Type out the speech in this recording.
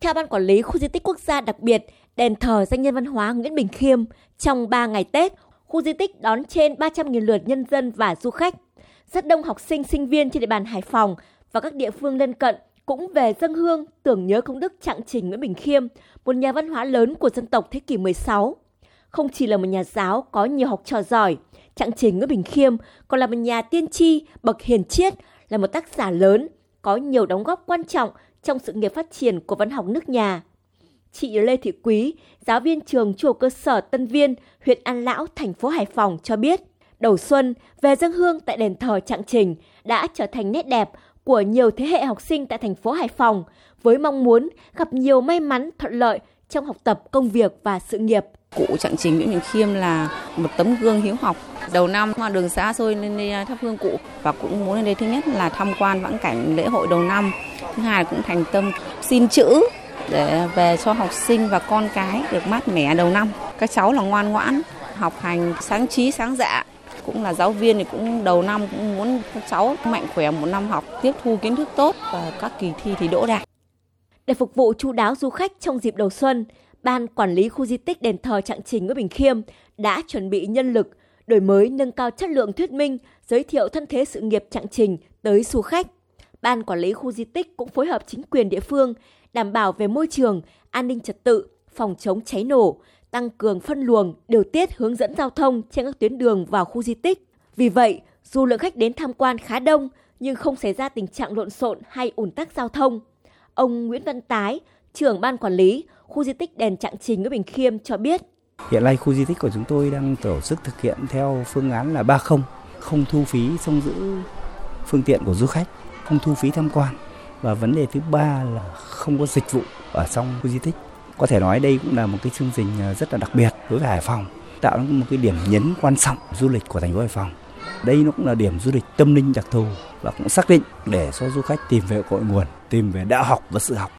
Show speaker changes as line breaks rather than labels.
Theo Ban Quản lý Khu di tích quốc gia đặc biệt, đền thờ danh nhân văn hóa Nguyễn Bình Khiêm, trong 3 ngày Tết, khu di tích đón trên 300.000 lượt nhân dân và du khách. Rất đông học sinh, sinh viên trên địa bàn Hải Phòng và các địa phương lân cận cũng về dân hương tưởng nhớ công đức trạng trình Nguyễn Bình Khiêm, một nhà văn hóa lớn của dân tộc thế kỷ 16. Không chỉ là một nhà giáo có nhiều học trò giỏi, trạng trình Nguyễn Bình Khiêm còn là một nhà tiên tri, bậc hiền triết, là một tác giả lớn, có nhiều đóng góp quan trọng trong sự nghiệp phát triển của văn học nước nhà. Chị Lê Thị Quý, giáo viên trường chùa cơ sở Tân Viên, huyện An Lão, thành phố Hải Phòng cho biết, đầu xuân về dân hương tại đền thờ Trạng Trình đã trở thành nét đẹp của nhiều thế hệ học sinh tại thành phố Hải Phòng với mong muốn gặp nhiều may mắn thuận lợi trong học tập, công việc và sự nghiệp.
Cụ Trạng Trình Nguyễn Bình Khiêm là một tấm gương hiếu học. Đầu năm mà đường xã xôi lên đây à, thắp hương cụ và cũng muốn lên đây thứ nhất là tham quan vãng cảnh lễ hội đầu năm, thứ hai là cũng thành tâm xin chữ để về cho học sinh và con cái được mát mẻ đầu năm. Các cháu là ngoan ngoãn, học hành sáng trí sáng dạ cũng là giáo viên thì cũng đầu năm cũng muốn các cháu mạnh khỏe một năm học tiếp thu kiến thức tốt và các kỳ thi thì đỗ đạt.
Để phục vụ chu đáo du khách trong dịp đầu xuân, Ban Quản lý Khu di tích đền thờ Trạng Trình Nguyễn Bình Khiêm đã chuẩn bị nhân lực, đổi mới nâng cao chất lượng thuyết minh, giới thiệu thân thế sự nghiệp Trạng Trình tới du khách. Ban Quản lý Khu di tích cũng phối hợp chính quyền địa phương đảm bảo về môi trường, an ninh trật tự, phòng chống cháy nổ, tăng cường phân luồng, điều tiết hướng dẫn giao thông trên các tuyến đường vào khu di tích. Vì vậy, dù lượng khách đến tham quan khá đông nhưng không xảy ra tình trạng lộn xộn hay ủn tắc giao thông. Ông Nguyễn Văn Tái, trưởng ban quản lý khu di tích đền Trạng Trình ở Bình Khiêm cho biết.
Hiện nay khu di tích của chúng tôi đang tổ chức thực hiện theo phương án là 30, không thu phí trông giữ phương tiện của du khách, không thu phí tham quan. Và vấn đề thứ ba là không có dịch vụ ở trong khu di tích. Có thể nói đây cũng là một cái chương trình à, rất là đặc biệt đối với Hải Phòng, tạo ra một cái điểm nhấn quan trọng du lịch của thành phố Hải Phòng. Đây nó cũng là điểm du lịch tâm linh đặc thù và cũng xác định để cho du khách tìm về cội nguồn, tìm về đạo học và sự học.